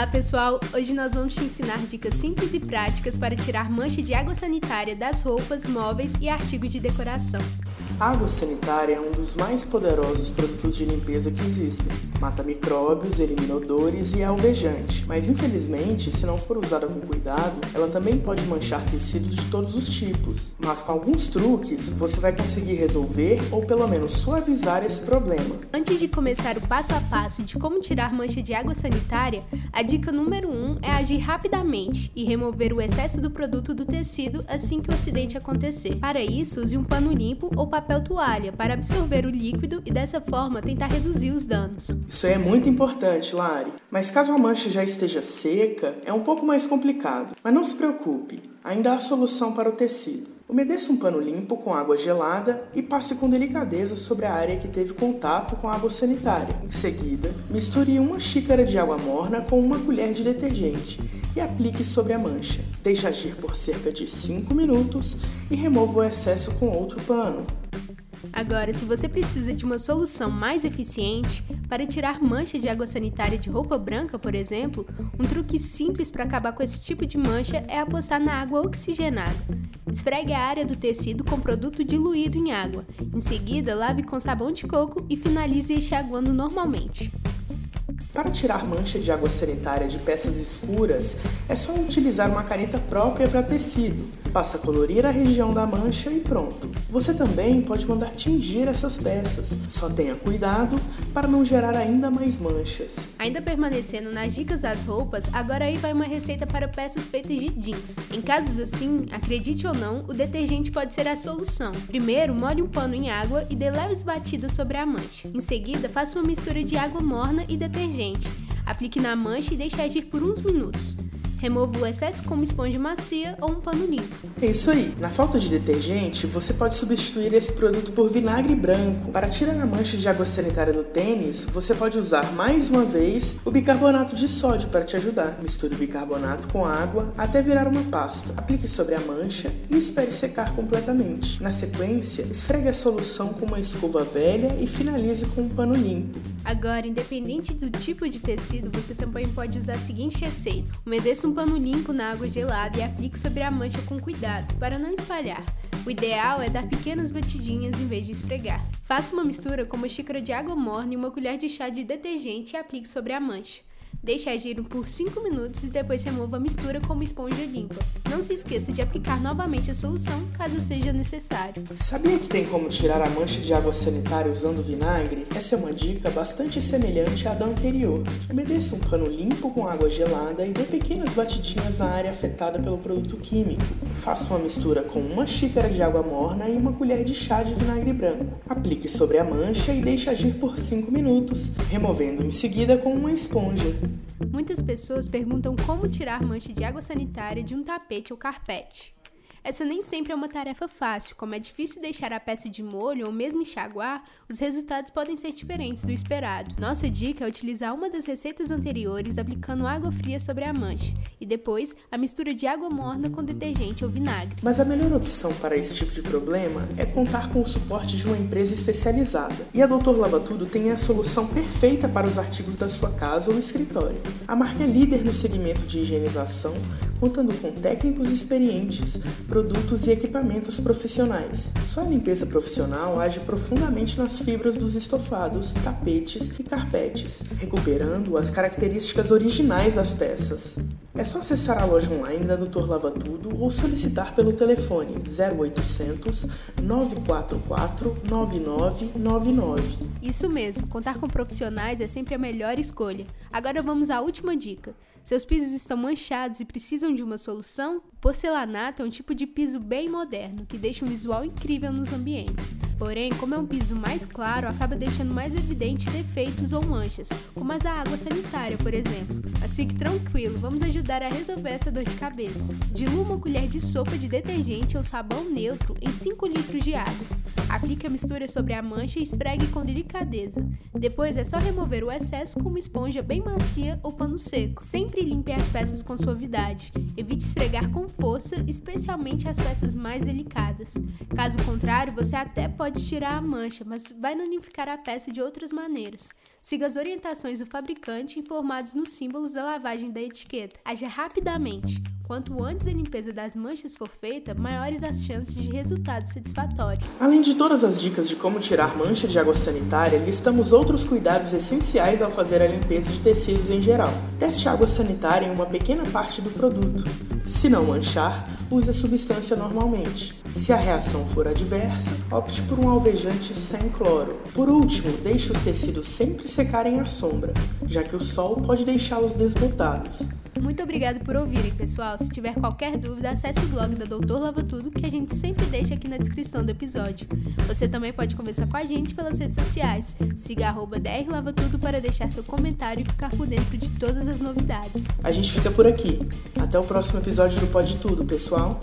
Olá pessoal, hoje nós vamos te ensinar dicas simples e práticas para tirar mancha de água sanitária das roupas, móveis e artigos de decoração. Água sanitária é um dos mais poderosos produtos de limpeza que existem. Mata micróbios, elimina odores e é alvejante, mas infelizmente, se não for usada com cuidado, ela também pode manchar tecidos de todos os tipos. Mas com alguns truques, você vai conseguir resolver ou pelo menos suavizar esse problema. Antes de começar o passo a passo de como tirar mancha de água sanitária, a dica número 1 um é agir rapidamente e remover o excesso do produto do tecido assim que o acidente acontecer. Para isso, use um pano limpo ou papel toalha para absorver o líquido e dessa forma tentar reduzir os danos. Isso é muito importante, Lari. Mas caso a mancha já esteja seca, é um pouco mais complicado. Mas não se preocupe, ainda há solução para o tecido. Umedeça um pano limpo com água gelada e passe com delicadeza sobre a área que teve contato com a água sanitária. Em seguida, misture uma xícara de água morna com uma colher de detergente e aplique sobre a mancha. Deixe agir por cerca de 5 minutos e remova o excesso com outro pano. Agora, se você precisa de uma solução mais eficiente para tirar mancha de água sanitária de roupa branca, por exemplo, um truque simples para acabar com esse tipo de mancha é apostar na água oxigenada. Esfregue a área do tecido com produto diluído em água. Em seguida, lave com sabão de coco e finalize enxaguando normalmente. Para tirar mancha de água sanitária de peças escuras, é só utilizar uma caneta própria para tecido. Passa a colorir a região da mancha e pronto. Você também pode mandar tingir essas peças. Só tenha cuidado para não gerar ainda mais manchas. Ainda permanecendo nas dicas das roupas, agora aí vai uma receita para peças feitas de jeans. Em casos assim, acredite ou não, o detergente pode ser a solução. Primeiro, molhe um pano em água e dê leves batidas sobre a mancha. Em seguida, faça uma mistura de água morna e detergente Aplique na mancha e deixe agir por uns minutos. Remova o excesso com uma esponja macia ou um pano limpo. É isso aí. Na falta de detergente, você pode substituir esse produto por vinagre branco. Para tirar a mancha de água sanitária no tênis, você pode usar mais uma vez o bicarbonato de sódio para te ajudar. Misture o bicarbonato com água até virar uma pasta. Aplique sobre a mancha e espere secar completamente. Na sequência, esfregue a solução com uma escova velha e finalize com um pano limpo. Agora, independente do tipo de tecido, você também pode usar a seguinte receita: umedeça um pano limpo na água gelada e aplique sobre a mancha com cuidado, para não espalhar. O ideal é dar pequenas batidinhas em vez de esfregar. Faça uma mistura com uma xícara de água morna e uma colher de chá de detergente e aplique sobre a mancha. Deixe agir por 5 minutos e depois remova a mistura com uma esponja limpa. Não se esqueça de aplicar novamente a solução caso seja necessário. Sabia que tem como tirar a mancha de água sanitária usando vinagre? Essa é uma dica bastante semelhante à da anterior. Umedeça um pano limpo com água gelada e dê pequenas batidinhas na área afetada pelo produto químico. Faça uma mistura com uma xícara de água morna e uma colher de chá de vinagre branco. Aplique sobre a mancha e deixe agir por 5 minutos, removendo em seguida com uma esponja. Muitas pessoas perguntam como tirar mancha de água sanitária de um tapete ou carpete. Essa nem sempre é uma tarefa fácil, como é difícil deixar a peça de molho ou mesmo enxaguar, os resultados podem ser diferentes do esperado. Nossa dica é utilizar uma das receitas anteriores aplicando água fria sobre a mancha e depois a mistura de água morna com detergente ou vinagre. Mas a melhor opção para esse tipo de problema é contar com o suporte de uma empresa especializada. E a Doutor Lava Tudo tem a solução perfeita para os artigos da sua casa ou escritório. A marca é líder no segmento de higienização, contando com técnicos experientes produtos e equipamentos profissionais. Sua limpeza profissional age profundamente nas fibras dos estofados, tapetes e carpetes, recuperando as características originais das peças. É só acessar a loja online da Doutor Lava Tudo ou solicitar pelo telefone 0800 944 9999. Isso mesmo, contar com profissionais é sempre a melhor escolha. Agora vamos à última dica. Seus pisos estão manchados e precisam de uma solução? Porcelanato é um tipo de piso bem moderno que deixa um visual incrível nos ambientes. Porém, como é um piso mais claro, acaba deixando mais evidente defeitos ou manchas, como as da água sanitária, por exemplo. Mas fique tranquilo, vamos ajudar a resolver essa dor de cabeça. Dilua uma colher de sopa de detergente ou sabão neutro em 5 litros de água. Aplique a mistura sobre a mancha e esfregue com delicadeza. Depois é só remover o excesso com uma esponja bem macia ou pano seco. Sempre limpe as peças com suavidade. Evite esfregar com força, especialmente as peças mais delicadas. Caso contrário, você até pode tirar a mancha, mas vai danificar a peça de outras maneiras. Siga as orientações do fabricante informados nos símbolos da lavagem da etiqueta. Aja rapidamente. Quanto antes a limpeza das manchas for feita, maiores as chances de resultados satisfatórios. Além de todas as dicas de como tirar mancha de água sanitária, listamos outros cuidados essenciais ao fazer a limpeza de tecidos em geral. Teste água sanitária em uma pequena parte do produto. Se não manchar, use a substância normalmente. Se a reação for adversa, opte por um alvejante sem cloro. Por último, deixe os tecidos sempre secarem à sombra, já que o sol pode deixá-los desbotados. Muito obrigado por ouvirem, pessoal. Se tiver qualquer dúvida, acesse o blog da Doutor Lava Tudo, que a gente sempre deixa aqui na descrição do episódio. Você também pode conversar com a gente pelas redes sociais. Siga arroba drlavatudo para deixar seu comentário e ficar por dentro de todas as novidades. A gente fica por aqui. Até o próximo episódio do Pode Tudo, pessoal.